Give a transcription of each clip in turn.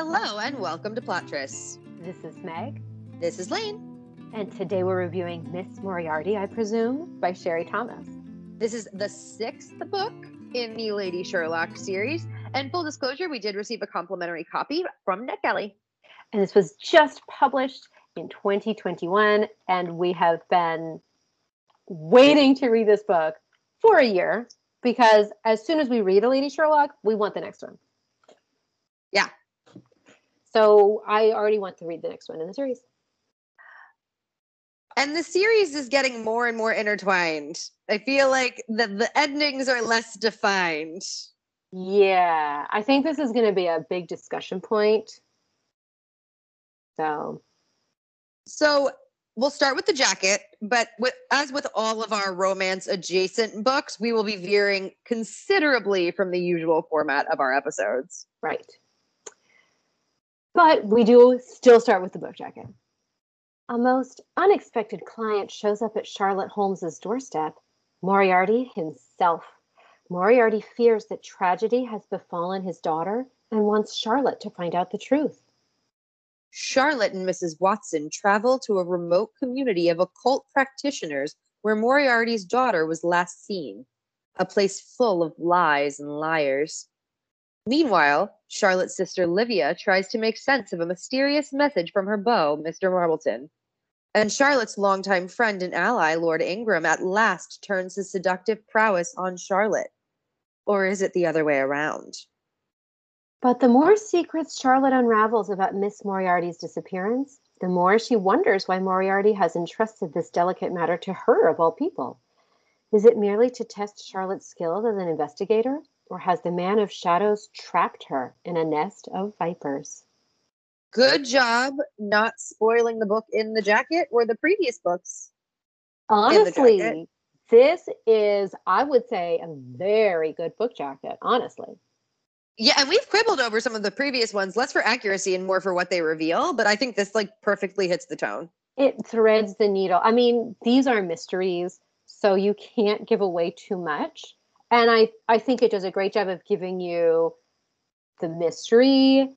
Hello and welcome to Plottress. This is Meg, This is Lane. and today we're reviewing Miss Moriarty, I presume, by Sherry Thomas. This is the sixth book in the Lady Sherlock series. And full disclosure, we did receive a complimentary copy from NetGalley. And this was just published in 2021, and we have been waiting to read this book for a year because as soon as we read a Lady Sherlock, we want the next one. Yeah. So I already want to read the next one in the series. And the series is getting more and more intertwined. I feel like the, the endings are less defined. Yeah, I think this is going to be a big discussion point. So, So we'll start with the jacket, but with, as with all of our romance adjacent books, we will be veering considerably from the usual format of our episodes. right. But we do still start with the book jacket. A most unexpected client shows up at Charlotte Holmes's doorstep, Moriarty himself. Moriarty fears that tragedy has befallen his daughter and wants Charlotte to find out the truth. Charlotte and Mrs. Watson travel to a remote community of occult practitioners where Moriarty's daughter was last seen, a place full of lies and liars. Meanwhile, Charlotte's sister Livia tries to make sense of a mysterious message from her beau, Mr. Marbleton. And Charlotte's longtime friend and ally, Lord Ingram, at last turns his seductive prowess on Charlotte. Or is it the other way around? But the more secrets Charlotte unravels about Miss Moriarty's disappearance, the more she wonders why Moriarty has entrusted this delicate matter to her, of all people. Is it merely to test Charlotte's skills as an investigator, or has the man of shadows trapped her in a nest of vipers? Good job not spoiling the book in the jacket or the previous books. Honestly, this is, I would say, a very good book jacket, honestly. Yeah, and we've quibbled over some of the previous ones, less for accuracy and more for what they reveal, but I think this like perfectly hits the tone. it threads the needle. I mean, these are mysteries, so you can't give away too much. And I I think it does a great job of giving you the mystery,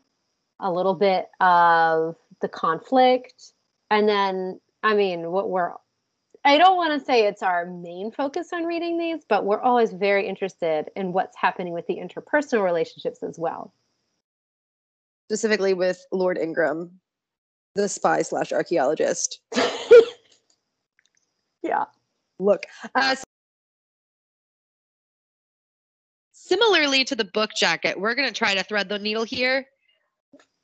a little bit of the conflict, and then I mean, what we're I don't want to say it's our main focus on reading these, but we're always very interested in what's happening with the interpersonal relationships as well. Specifically with Lord Ingram, the spy slash archaeologist. yeah. Look, uh, s- similarly to the book jacket, we're going to try to thread the needle here.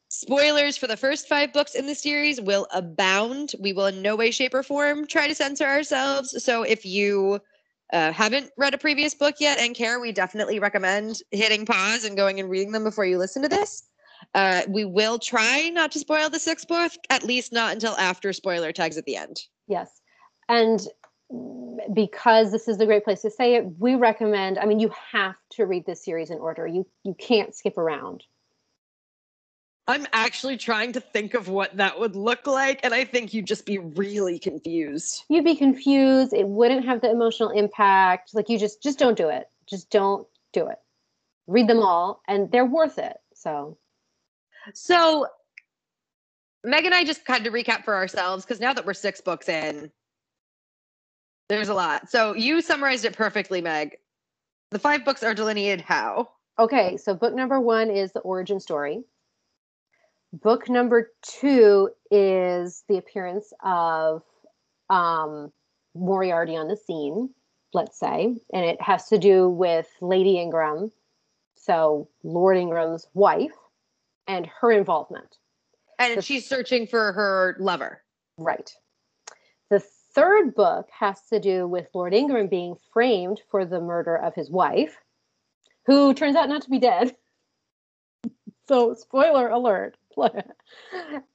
Spoilers for the first five books in the series will abound. We will in no way, shape, or form try to censor ourselves. So if you uh, haven't read a previous book yet and care, we definitely recommend hitting pause and going and reading them before you listen to this. Uh, we will try not to spoil the sixth book, at least not until after spoiler tags at the end. Yes. And because this is the great place to say it, we recommend, I mean, you have to read this series in order. You you can't skip around. I'm actually trying to think of what that would look like, and I think you'd just be really confused. You'd be confused. It wouldn't have the emotional impact. Like you just just don't do it. Just don't do it. Read them all and they're worth it. So So, Meg and I just kind of recap for ourselves because now that we're six books in, there's a lot. So, you summarized it perfectly, Meg. The five books are delineated how? okay, so book number one is the origin story. Book number two is the appearance of um, Moriarty on the scene, let's say, and it has to do with Lady Ingram, so Lord Ingram's wife, and her involvement. And The- she's searching for her lover. Right. Third book has to do with Lord Ingram being framed for the murder of his wife, who turns out not to be dead. So, spoiler alert.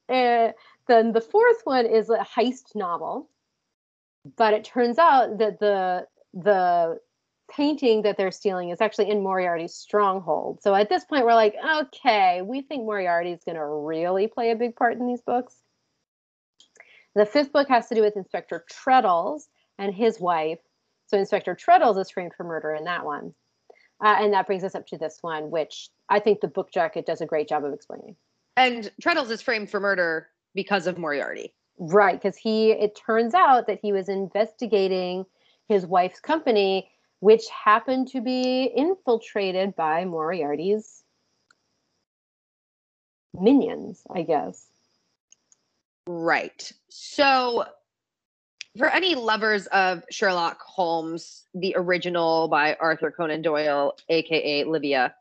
and then the fourth one is a heist novel, but it turns out that the the painting that they're stealing is actually in Moriarty's stronghold. So at this point, we're like, okay, we think Moriarty is going to really play a big part in these books. The fifth book has to do with Inspector Treadles and his wife. So Inspector Treadles is framed for murder in that one. Uh, and that brings us up to this one, which I think the book jacket does a great job of explaining. And Treadles is framed for murder because of Moriarty. Right, because he it turns out that he was investigating his wife's company, which happened to be infiltrated by Moriarty's minions, I guess. Right. So, for any lovers of Sherlock Holmes, the original by Arthur Conan Doyle, aka Livia,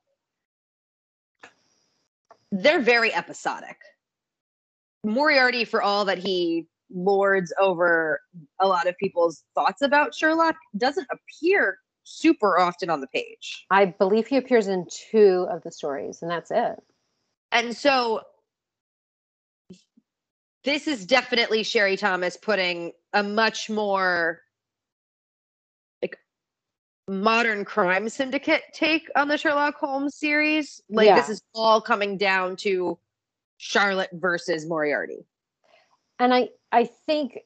they're very episodic. Moriarty, for all that he lords over a lot of people's thoughts about Sherlock, doesn't appear super often on the page. I believe he appears in two of the stories, and that's it. And so this is definitely Sherry Thomas putting a much more like modern crime syndicate take on the Sherlock Holmes series. Like Yeah. this is all coming down to Charlotte versus Moriarty. and i i think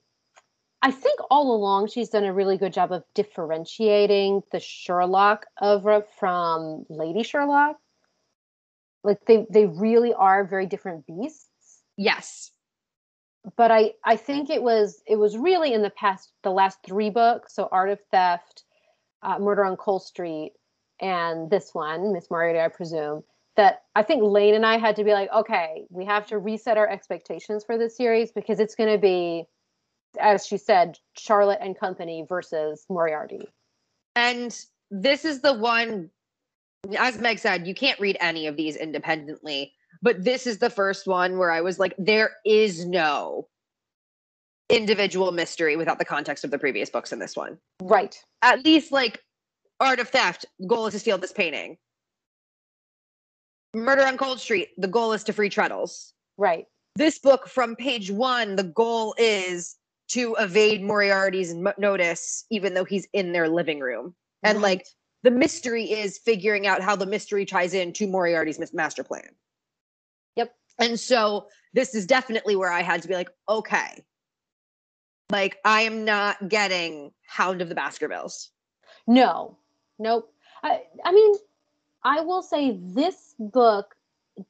i think all along she's done a really good job of differentiating the sherlock oeuvre from lady sherlock like they they really are very different beasts Yes. But i i think it was it was really in the past the last three books so art of theft uh, murder on cold street and this one miss moriarty i presume that i think lane and i had to be like okay we have to reset our expectations for this series because it's going to be as she said charlotte and company versus moriarty And this is the one, as Meg said, you can't read any of these independently. But this is the first one where I was like, there is no individual mystery without the context of the previous books in this one. right At least, like, Art of Theft, goal is to steal this painting. Murder on Cold Street, the goal is to free Treadles. right This book, from page one, the goal is to evade Moriarty's notice, even though he's in their living room. And, like, the mystery is figuring out how the mystery ties into Moriarty's master plan. Yep. And so this is definitely where I had to be like, okay, like I am not getting Hound of the Baskervilles. No, nope. I, I mean, I will say this book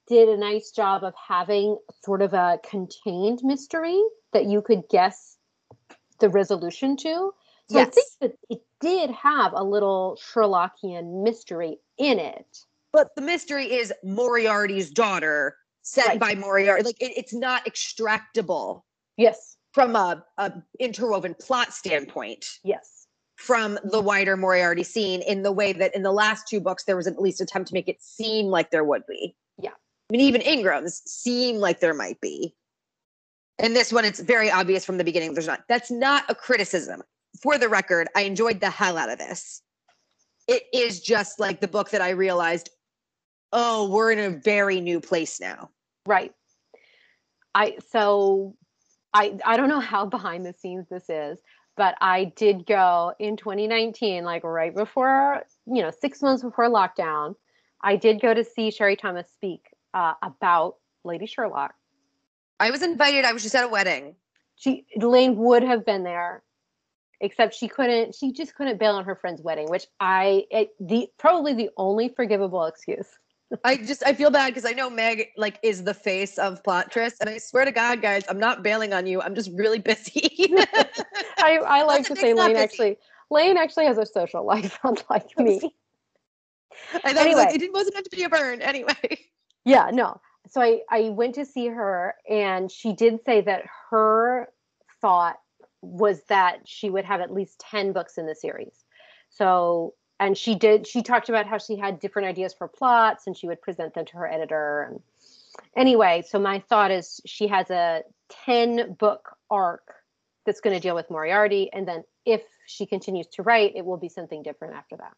did a nice job of having sort of a contained mystery that you could guess the resolution to. So I think that it did have a little Sherlockian mystery in it. But the mystery is Moriarty's daughter sent Right. by Moriarty. Like it, it's not extractable Yes, from a, a interwoven plot standpoint yes, from the wider Moriarty scene in the way that in the last two books there was at least attempt to make it seem like there would be. Yeah. I mean, even Ingram's seem like there might be. In this one, it's very obvious from the beginning there's not. That's not a criticism. For the record, I enjoyed the hell out of this. It is just like the book that I realized, oh, we're in a very new place now. Right. I so I I don't know how behind the scenes this is, but I did go in 2019, like right before, you know, six months before lockdown. I did go to see Sherry Thomas speak uh, about Lady Sherlock. I was invited, I was just at a wedding. She Elaine would have been there, except she couldn't. She just couldn't bail on her friend's wedding, which I it, the probably the only forgivable excuse. I just I feel bad because I know Meg like is the face of plot twist, and I swear to God, guys, I'm not bailing on you. I'm just really busy. I, I like to say Lane busy. actually. Lane actually has a social life, unlike me. I thought Anyway. like, it wasn't meant to be a burn anyway. Yeah, no. So I I went to see her and she did say that her thought was that she would have at least 10 books in the series. So and she did she talked about how she had different ideas for plots and she would present them to her editor and anyway, so my thought is she has a 10 book arc that's going to deal with Moriarty and then if she continues to write, it will be something different after that.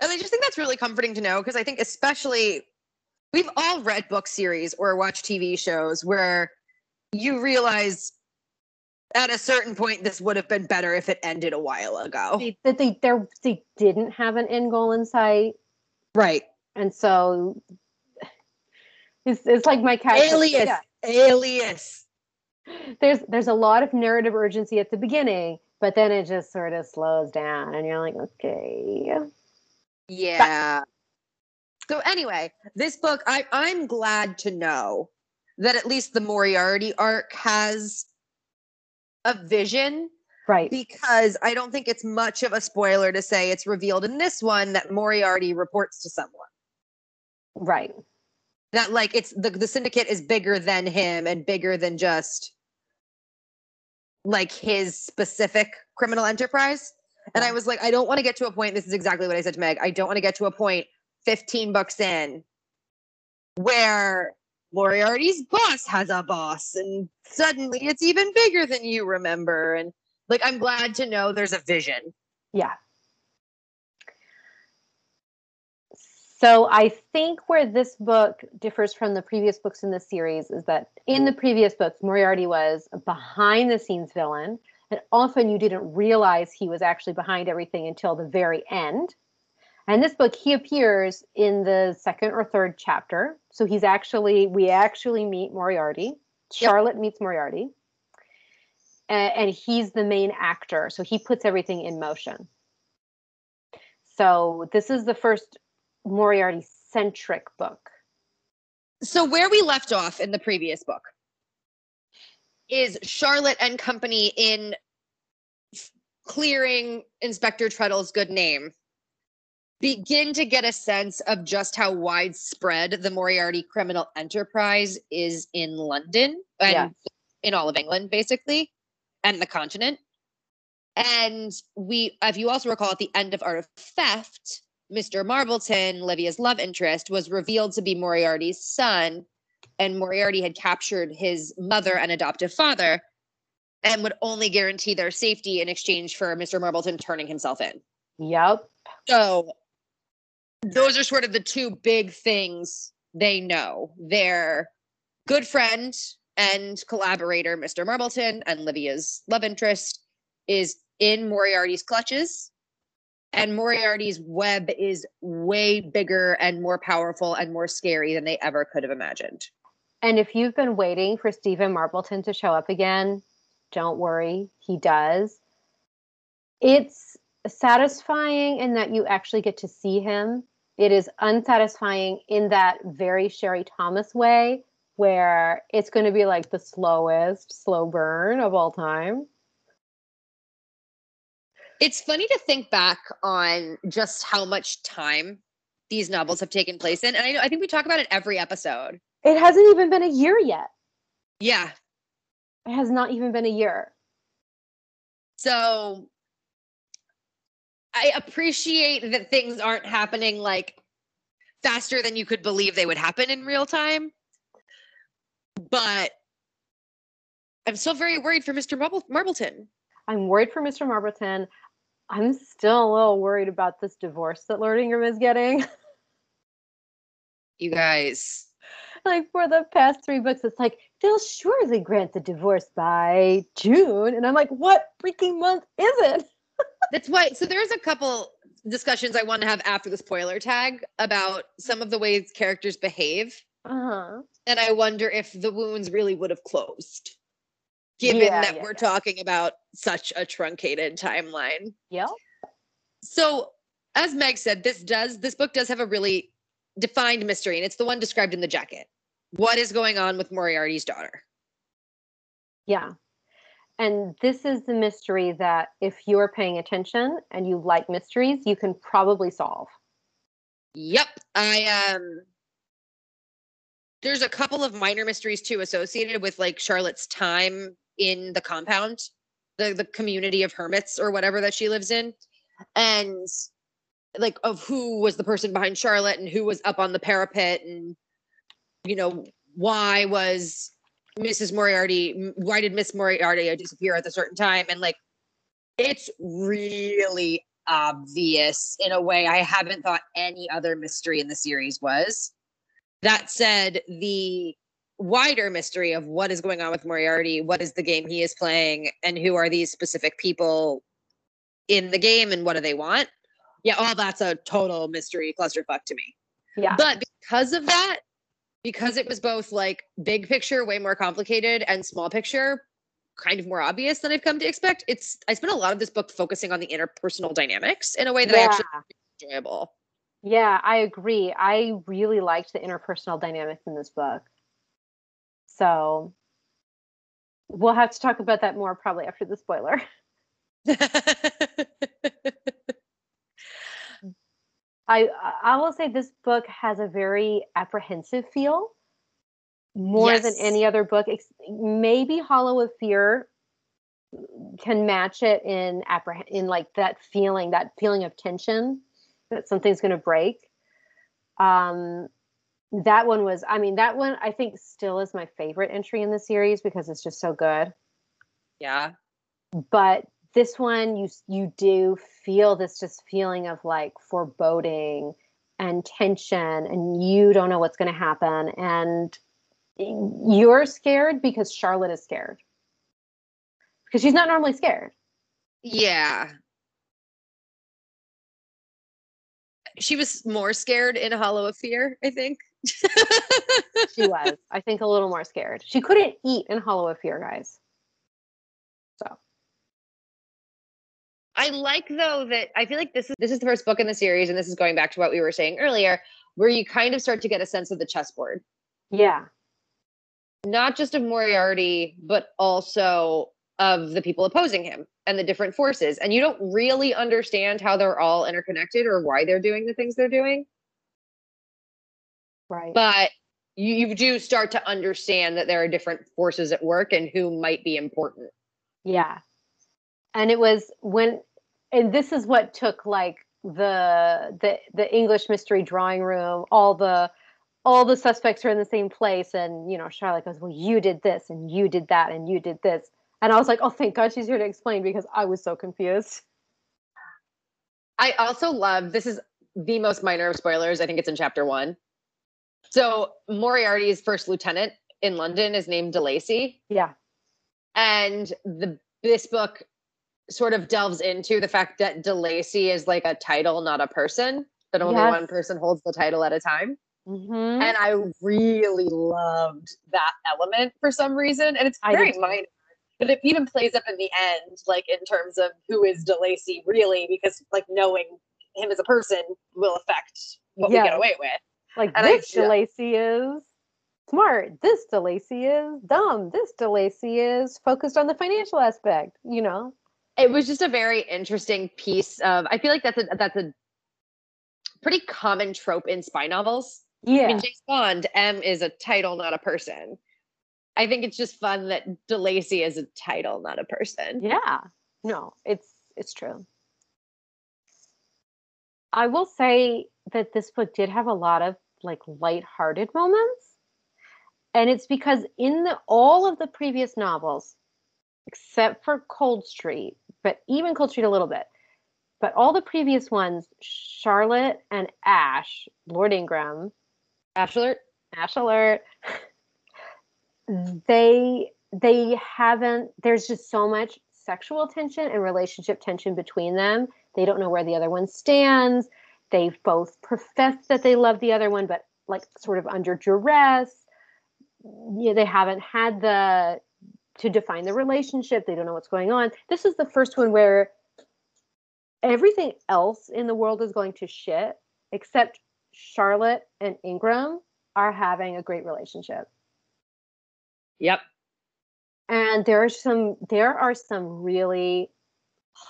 And I just think that's really comforting to know because I think especially we've all read book series or watched TV shows where you realize at a certain point this would have been better if it ended a while ago. They, that they they didn't have an end goal in sight Right. and so it's, it's like my cat Alias. yeah, Alias. there's there's a lot of narrative urgency at the beginning but then it just sort of slows down and you're like okay Yeah. So anyway, this book, I, I'm glad to know that at least the Moriarty arc has a vision Right. because I don't think it's much of a spoiler to say it's revealed in this one that Moriarty reports to someone. Right. That like it's the the syndicate is bigger than him and bigger than just like his specific criminal enterprise. And I was like, I don't want to get to a point. This is exactly what I said to Meg. I don't want to get to a point 15 books in where Moriarty's boss has a boss and suddenly it's even bigger than you remember. And like, I'm glad to know there's a vision. Yeah. So I think where this book differs from the previous books in the series is that in the previous books, Moriarty was a behind the scenes villain. And often you didn't realize he was actually behind everything until the very end. And this book, he appears in the second or third chapter. So he's actually, we actually meet Moriarty. Charlotte meets Moriarty. And, and he's the main actor. So he puts everything in motion. So this is the first Moriarty centric book. So where we left off in the previous book is Charlotte and company in clearing Inspector Treadle's good name begin to get a sense of just how widespread the Moriarty criminal enterprise is in London and Yeah. in all of England, basically, and the continent. And we, if you also recall, at the end of Art of Theft, Mr. Marbleton, Livia's love interest, was revealed to be Moriarty's son, and Moriarty had captured his mother and adoptive father and would only guarantee their safety in exchange for Mr. Marbleton turning himself in. Yep. So those are sort of the two big things they know. Their good friend and collaborator, Mr. Marbleton, and Livia's love interest is in Moriarty's clutches. And Moriarty's web is way bigger and more powerful and more scary than they ever could have imagined. And if you've been waiting for Stephen Marbleton to show up again, don't worry, he does. It's satisfying in that you actually get to see him. It is unsatisfying in that very Sherry Thomas way, where it's going to be like the slowest slow burn of all time. It's funny to think back on just how much time these novels have taken place in. And I know I think we talk about it every episode. It hasn't even been a year yet. Yeah. It has not even been a year. So I appreciate that things aren't happening like faster than you could believe they would happen in real time. But I'm still very worried for Mr. Marble- Marbleton. I'm worried for Mr. Marbleton. I'm still a little worried about this divorce that Lord Ingram is getting. You guys. like for the past three books, it's like they'll surely grant the divorce by June, and I'm like, what freaking month is it? That's why. So there's a couple discussions I want to have after the spoiler tag about some of the ways characters behave. Uh huh. And I wonder if the wounds really would have closed, given Yeah, that yeah, we're yeah. talking about such a truncated timeline. Yeah. So, as Meg said, this does this book does have a really defined mystery, and it's the one described in the jacket. What is going on with Moriarty's daughter? Yeah. And this is the mystery that if you're paying attention and you like mysteries, you can probably solve. Yep, I um. There's a couple of minor mysteries too associated with like Charlotte's time in the compound, the the community of hermits or whatever that she lives in, and like of who was the person behind Charlotte and who was up on the parapet and you know why was Mrs. Moriarty why did Miss Moriarty disappear at a certain time and like it's really obvious in a way I haven't thought any other mystery in the series was. That said, the wider mystery of what is going on with Moriarty, what is the game he is playing, and who are these specific people in the game and what do they want? Yeah, all that's a total mystery clusterfuck to me. Yeah. But because of that, because it was both like big picture, way more complicated, and small picture, kind of more obvious than I've come to expect, it's I spent a lot of this book focusing on the interpersonal dynamics in a way that I yeah. actually enjoyable. Yeah, I agree. I really liked the interpersonal dynamics in this book. So we'll have to talk about that more probably after the spoiler. I I will say this book has a very apprehensive feel more yes. than any other book. Maybe Hollow of Fear can match it in apprehend in like that feeling, that feeling of tension that something's going to break. Um, that one was, I mean, that one I think still is my favorite entry in the series because it's just so good. Yeah. But this one, you you do feel this just feeling of like foreboding and tension, and you don't know what's going to happen, and you're scared because Charlotte is scared because she's not normally scared. Yeah. She was more scared in Hollow of Fear, I think. she was, I think, a little more scared. She couldn't eat in Hollow of Fear, guys. I like though that I feel like this is this is the first book in the series, and this is going back to what we were saying earlier, where you kind of start to get a sense of the chessboard. Yeah not just of Moriarty, but also of the people opposing him and the different forces. And you don't really understand how they're all interconnected or why they're doing the things they're doing. Right. But you, you do start to understand that there are different forces at work and who might be important. Yeah. And it was when, and this is what took like the the the English mystery drawing room, all the all the suspects are in the same place. And you know charlotte goes well you did this and you did that and you did this. And i was like oh thank god she's here to explain because i was so confused. I also love this is the most minor of spoilers. I think it's in chapter one. So moriarty's first lieutenant in london is named delacy. Yeah. And the this book sort of delves into the fact that delacy is like a title not a person that only yes. one person holds the title at a time Mm-hmm. And I really loved that element for some reason. And it's very minor, but it even plays up in the end, like in terms of who is DeLacy really, because like knowing him as a person will affect what yes. we get away with. Like and this I, DeLacy is smart. This DeLacy is dumb. This DeLacy is focused on the financial aspect, you know? It was just a very interesting piece of I feel like that's a that's a pretty common trope in spy novels yeah. I mean, James Bond, M is a title, not a person. I think it's just fun that DeLacy is a title, not a person. Yeah. No, it's it's true. I will say that this book did have a lot of like light-hearted moments. And it's because in the all of the previous novels, except for Cold Street, but even Cold Street a little bit, but all the previous ones, Charlotte and Ash, Lord Ingram, Ash alert. Ash alert. they they haven't there's just so much sexual tension and relationship tension between them. They don't know where the other one stands. They've both professed that they love the other one, but like sort of under duress. You know, they haven't had the to define the relationship. They don't know what's going on. This is the first one where everything else in the world is going to shit except Charlotte and Ingram are having a great relationship. Yep. And there are some there are some really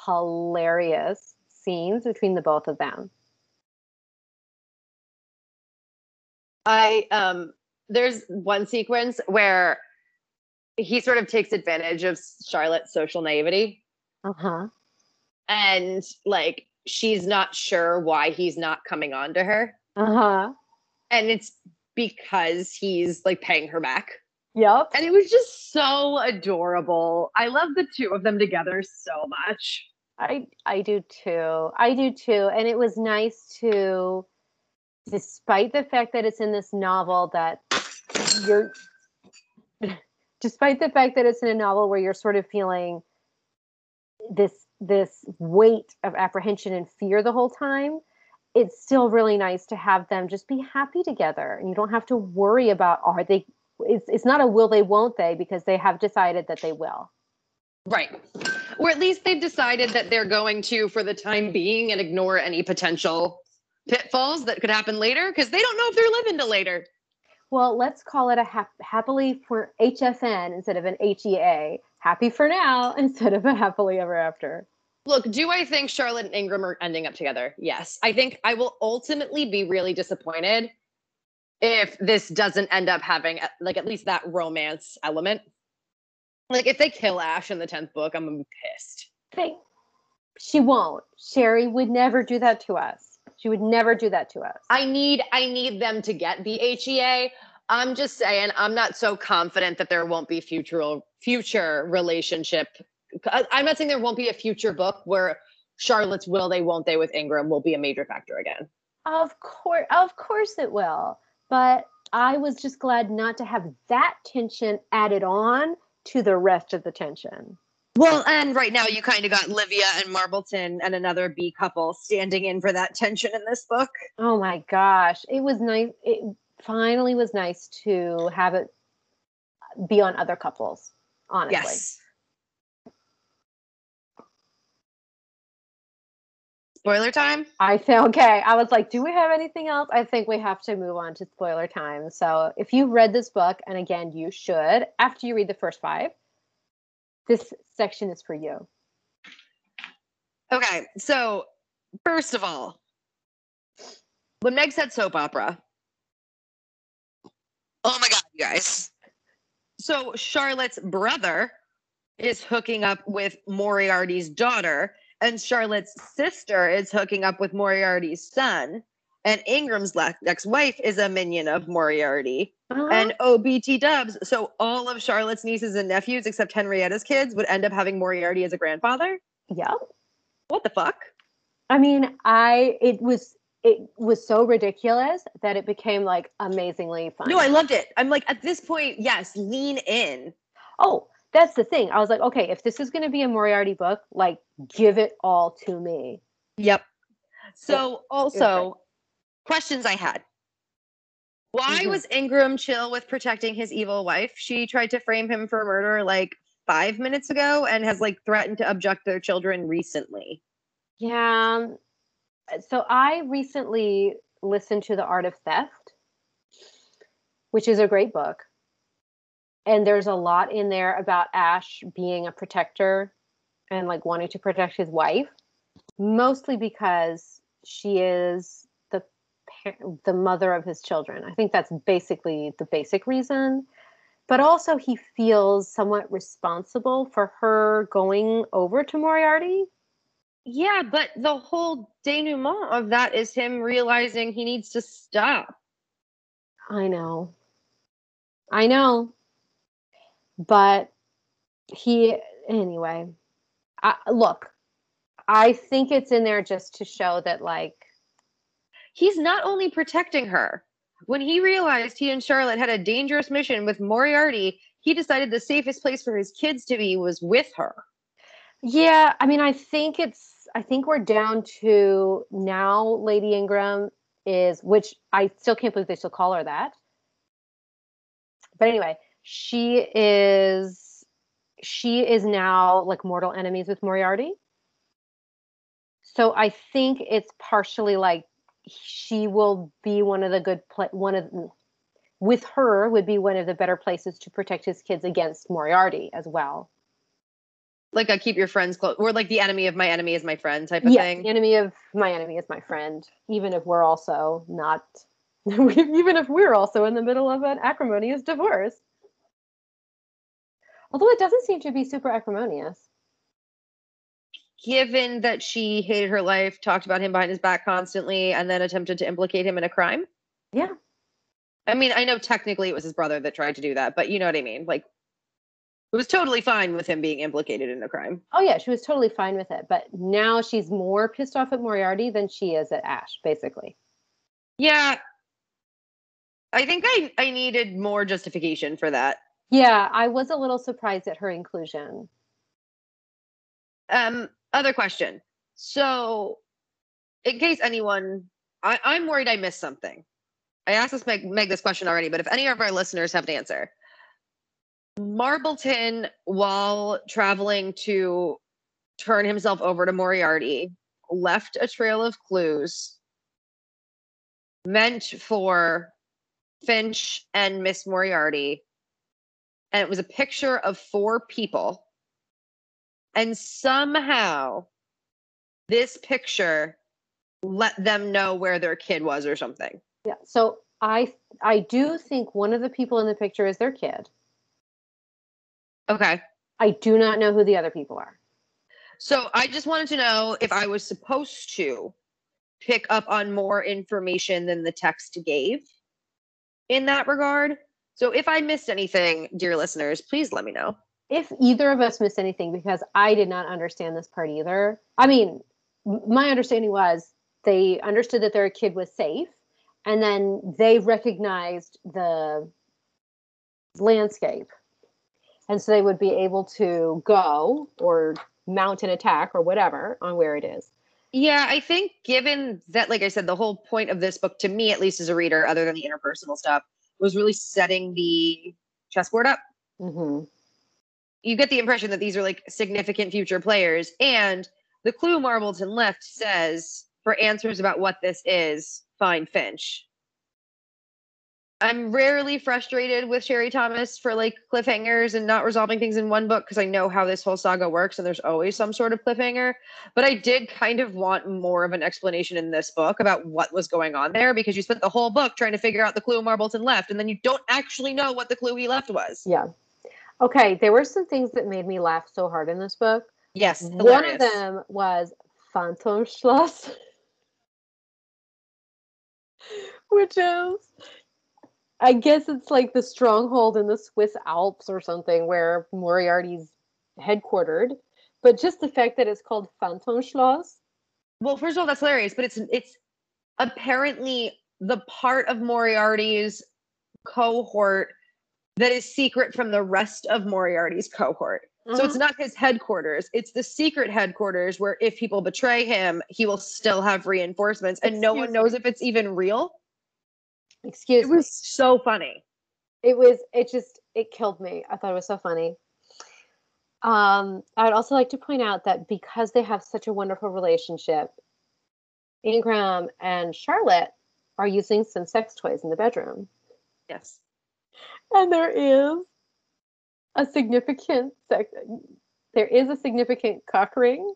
hilarious scenes between the both of them. I um there's one sequence where he sort of takes advantage of Charlotte's social naivety. Uh-huh. And like she's not sure why he's not coming on to her. Uh-huh. And it's because he's like paying her back. Yep. And it was just so adorable. I love the two of them together so much. I I do too. I do too. And it was nice to despite the fact that it's in this novel that you're despite the fact that it's in a novel where you're sort of feeling this this weight of apprehension and fear the whole time it's still really nice to have them just be happy together. And you don't have to worry about are they it's, it's not a will they won't they because they have decided that they will. Right. Or at least they've decided that they're going to for the time being and ignore any potential pitfalls that could happen later because they don't know if they're living to later. Well, let's call it a hap- happily for HFN instead of an HEA. Happy for now instead of a happily ever after. Look, do I think Charlotte and Ingram are ending up together? Yes. I think I will ultimately be really disappointed if this doesn't end up having uh, like at least that romance element. Like if they kill Ash in the 10th book, I'm gonna be pissed. They, she won't. Sherry would never do that to us. She would never do that to us. I need I need them to get the HEA. I'm just saying I'm not so confident that there won't be future future relationship. I'm not saying there won't be a future book where Charlotte's will they won't they with Ingram will be a major factor again. Of course, of course it will. But I was just glad not to have that tension added on to the rest of the tension. Well, and right now you kind of got Livia and Marbleton and another B couple standing in for that tension in this book. Oh my gosh, it was nice. It finally was nice to have it be on other couples. Honestly, Yes. Spoiler time? I feel okay. I was like, do we have anything else? I think we have to move on to spoiler time. So if you've read this book, and again, you should, after you read the first five, this section is for you. Okay, so first of all, when Meg said soap opera, oh my god, you guys. So Charlotte's brother is hooking up with Moriarty's daughter, and Charlotte's sister is hooking up with Moriarty's son, and Ingram's ex-wife is a minion of Moriarty. Uh-huh. And OBT dubs. So all of Charlotte's nieces and nephews, except Henrietta's kids, would end up having Moriarty as a grandfather. yep. What the fuck? I mean, I it was it was so ridiculous that it became like amazingly fun. No, I loved it. I'm like, at this point, yes, lean in. oh, that's the thing. I was like, okay, if this is going to be a Moriarty book, like give it all to me. Yep. So also, questions I had. Why Mhm. was Ingram chill with protecting his evil wife? She tried to frame him for murder like five minutes ago and has like threatened to abduct their children recently. Yeah. So I recently listened to The Art of Theft, which is a great book. And there's a lot in there about Ash being a protector and like wanting to protect his wife, mostly because she is the mother of his children. I think that's basically the basic reason. But also he feels somewhat responsible for her going over to Moriarty Yeah, but the whole denouement of that is him realizing he needs to stop. I know. I know. But he, anyway, I, look, I think it's in there just to show that, like, He's not only protecting her. When he realized he and Charlotte had a dangerous mission with Moriarty, he decided the safest place for his kids to be was with her. yeah, I mean, I think it's, I think we're down to now Lady Ingram is, which I still can't believe they still call her that. But anyway, she is, she is now like mortal enemies with Moriarty. So I think it's partially like she will be one of the good pla- one of with her would be one of the better places to protect his kids against Moriarty as well. Like a keep your friends close, or like the enemy of my enemy is my friend type of Yes, thing. the enemy of my enemy is my friend, even if we're also not even if we're also in the middle of an acrimonious divorce. Although it doesn't seem to be super acrimonious. Given that she hated her life, talked about him behind his back constantly, and then attempted to implicate him in a crime. Yeah. I mean, I know technically it was his brother that tried to do that, but you know what I mean. Like, it was totally fine with him being implicated in a crime. Oh yeah, she was totally fine with it. But now she's more pissed off at Moriarty than she is at Ash, basically. Yeah. I think I, I needed more justification for that. Yeah, I was a little surprised at her inclusion. Um, other question. So, in case anyone, I, I'm worried I missed something. I asked this Meg, Meg this question already, but if any of our listeners have an answer, Marbleton, while traveling to turn himself over to Moriarty, left a trail of clues meant for Finch and Miss Moriarty. And it was a picture of four people. And somehow this picture let them know where their kid was or something. Yeah. So I I do think one of the people in the picture is their kid. Okay. I do not know who the other people are. So I just wanted to know if I was supposed to pick up on more information than the text gave in that regard. So if I missed anything, dear listeners, please let me know. If either of us missed anything, because I did not understand this part either. I mean, my understanding was they understood that their kid was safe, and then they recognized the landscape. And so they would be able to go or mount an attack or whatever on where it is. Yeah, I think given that, like I said, the whole point of this book, to me at least as a reader, other than the interpersonal stuff, was really setting the chessboard up. Mm-hmm. You get the impression that these are like significant future players. And the clue Marbleton left says for answers about what this is, find Finch. I'm rarely frustrated with Sherry Thomas for like cliffhangers and not resolving things in one book because I know how this whole saga works and there's always some sort of cliffhanger. But I did kind of want more of an explanation in this book about what was going on there because you spent the whole book trying to figure out the clue Marbleton left and then you don't actually know what the clue he left was. Yeah. Okay, there were some things that made me laugh so hard in this book. Yes. One of them was Phantom Schloss, which is I guess it's like the stronghold in the Swiss Alps or something where Moriarty's headquartered. But just the fact that it's called Phantom Schloss. Well, first of all, that's hilarious, but it's it's apparently the part of Moriarty's cohort that is secret from the rest of Moriarty's cohort. So it's Mhm. not his headquarters. It's the secret headquarters where if people betray him, he will still have reinforcements and no one Excuse me. knows if it's even real. Excuse It me. was so funny. it was it just it killed me i thought it was so funny um i'd also like to point out that because they have such a wonderful relationship ingram and charlotte are using some sex toys in the bedroom Yes. And there is a significant sex there is a significant cock ring.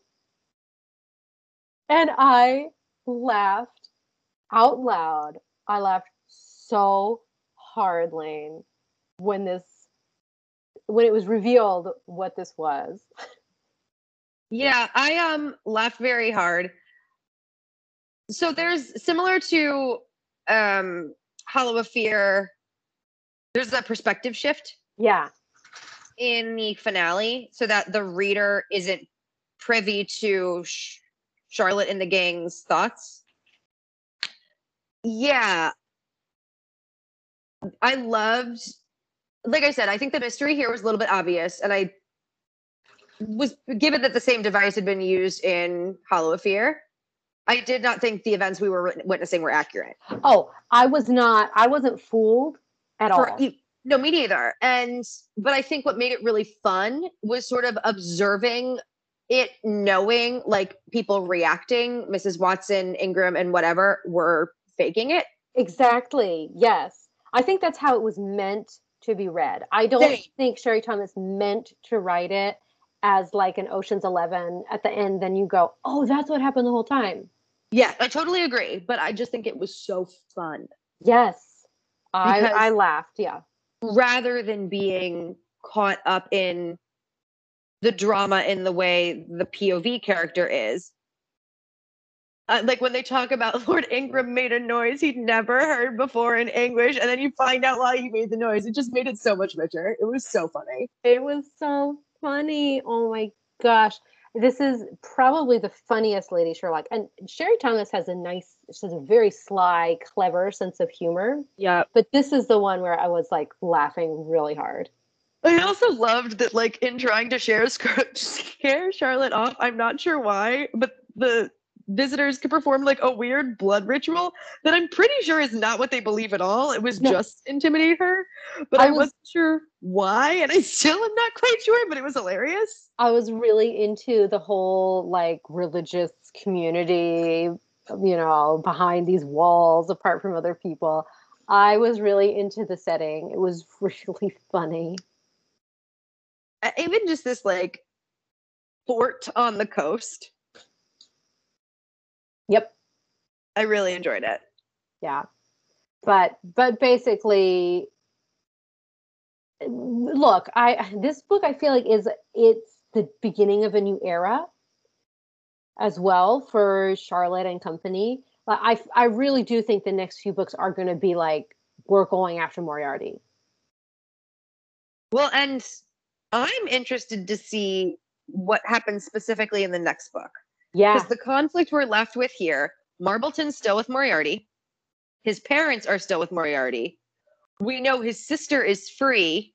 And i laughed out loud. I laughed so hard lane when this when it was revealed what this was. Yeah, I um laughed very hard. So there's similar to um Hollow of Fear, there's that perspective shift yeah in the finale so that the reader isn't privy to Sh- Charlotte and the gang's thoughts. Yeah. I loved like I said, I think the mystery here was a little bit obvious and I was given that the same device had been used in Hollow of Fear. I did not think the events we were witnessing were accurate. oh i was not i wasn't fooled at For- all e- no, me neither. And but I think what made it really fun was sort of observing it, knowing like people reacting, Mrs. Watson, Ingram, and whatever were faking it. exactly yes i think that's how it was meant to be read i don't Same. think sherry thomas meant to write it as like an oceans 11 at the end then you go oh that's what happened the whole time Yeah, I totally agree. But I just think it was so fun yes i i laughed yeah rather than being caught up in the drama in the way the POV character is. Uh, like when they talk about Lord Ingram made a noise he'd never heard before in English, and then you find out why he made the noise. It just made it so much richer. It was so funny. It was so funny. Oh my gosh. This is probably the funniest Lady Sherlock. And Sherry Thomas has a nice, she has a very sly, clever sense of humor. Yeah. But this is the one where I was like laughing really hard. I also loved that, like, in trying to share scare Charlotte off, I'm not sure why, but the visitors could perform like a weird blood ritual that I'm pretty sure is not what they believe at all. It was No. just to intimidate her, but I I, was- wasn't sure why, and I still am not quite sure, but it was hilarious. I was really into the whole like religious community you know, behind these walls apart from other people. I was really into the setting. It was really funny. Even just this like fort on the coast. Yep. I really enjoyed it. Yeah. But but basically look, I this book I feel like is it's the beginning of a new era as well for Charlotte and company. I I really do think the next few books are going to be like we're going after Moriarty. Well, and I'm interested to see what happens specifically in the next book. Yeah. Because the conflict we're left with here, Marbleton's still with Moriarty. His parents are still with Moriarty. We know his sister is free,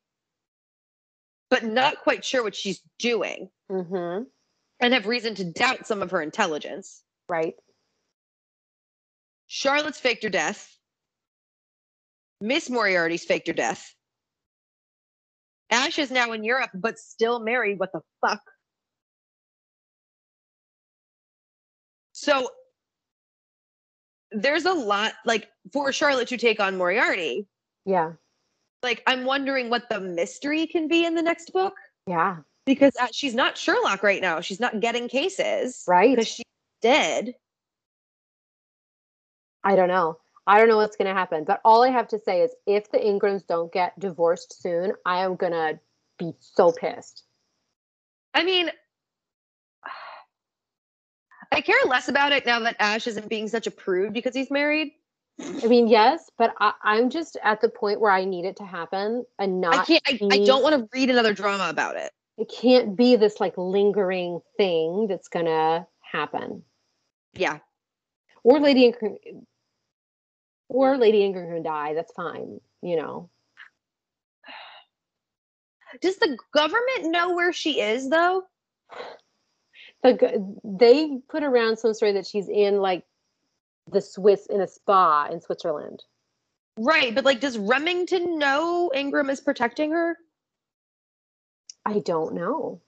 but not quite sure what she's doing Mhm. and have reason to doubt some of her intelligence. Right. Charlotte's faked her death. Miss Moriarty's faked her death. Ash is now in Europe, but still married. What the fuck? So there's a lot, like, for Charlotte to take on Moriarty. Yeah. Like, I'm wondering what the mystery can be in the next book Yeah. because uh, she's not Sherlock right now. She's not getting cases Right. because she's dead. I don't know. I don't know what's going to happen. But all I have to say is if the Ingrams don't get divorced soon, I am going to be so pissed. I mean, I care less about it now that Ash isn't being such a prude because he's married. I mean, yes, but I, I'm just at the point where I need it to happen and not. I can't. I, I don't want to read another drama about it. It can't be this like lingering thing that's going to happen. Yeah, Or Lady Ingram, or Lady Ingram can die. That's fine. You know. does the government know where she is though? The they put around some story that she's in like the Swiss in a spa in Switzerland. Right, but like, does Remington know Ingram is protecting her? I don't know.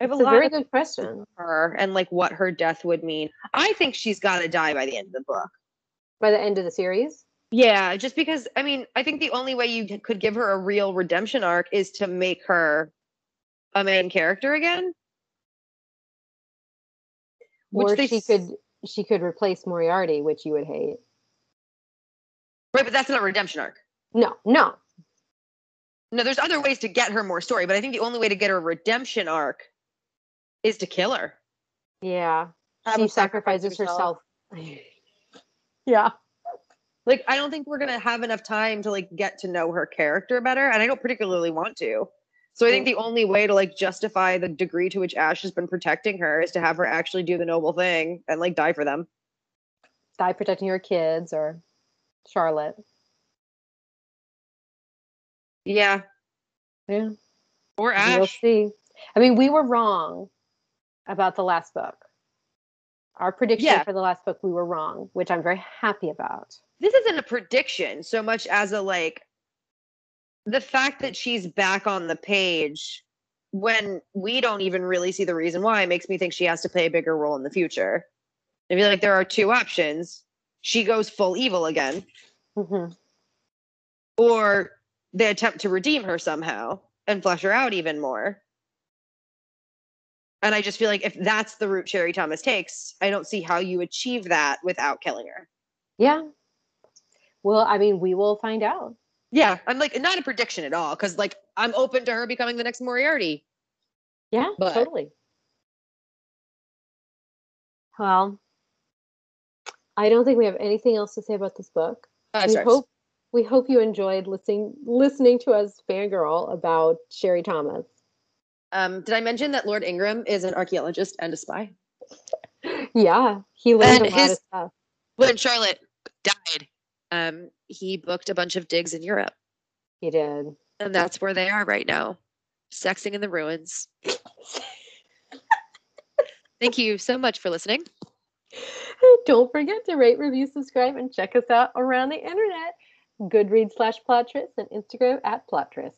I have It's a a lot very of good question. her and like what her death would mean. I think she's got to die by the end of the book. By the end of the series, Yeah, just because I mean, I think the only way you could give her a real redemption arc is to make her a main character again. Or they she could she could replace Moriarty, which you would hate. Right, but that's not a redemption arc. No, no. No, there's other ways to get her more story, but I think the only way to get her a redemption arc is to kill her. Yeah. She sacrifices herself. herself. yeah. Like, I don't think we're gonna have enough time to like get to know her character better, and I don't particularly want to. So I think the only way to like justify the degree to which Ash has been protecting her is to have her actually do the noble thing and like die for them. Die protecting her kids or Charlotte. Yeah, Yeah. or We'll Ash. see. I mean, we were wrong about the last book. Our prediction Yeah. for the last book, we were wrong, which I'm very happy about. This isn't a prediction so much as a like the fact that she's back on the page when we don't even really see the reason why makes me think she has to play a bigger role in the future. I feel like there are two options. She goes full evil again, Mhm. or they attempt to redeem her somehow and flesh her out even more. And I just feel like if that's the route Sherry Thomas takes, I don't see how you achieve that without killing her. Yeah. Well, I mean, we will find out. Yeah, I'm like not a prediction at all because like I'm open to her becoming the next Moriarty. Yeah, But- totally. Well, I don't think we have anything else to say about this book. Uh, we sorry. hope we hope you enjoyed listening listening to us fangirl about Sherry Thomas. Um, did I mention that Lord Ingram is an archaeologist and a spy? Yeah, he learned And a lot his- of stuff. When Charlotte died, um, he booked a bunch of digs in Europe, He did. and that's where they are right now, sexing in the ruins. Thank you so much for listening. Don't forget to rate, review, subscribe, and check us out around the internet. Goodreads slash Plottress and Instagram at Plottress.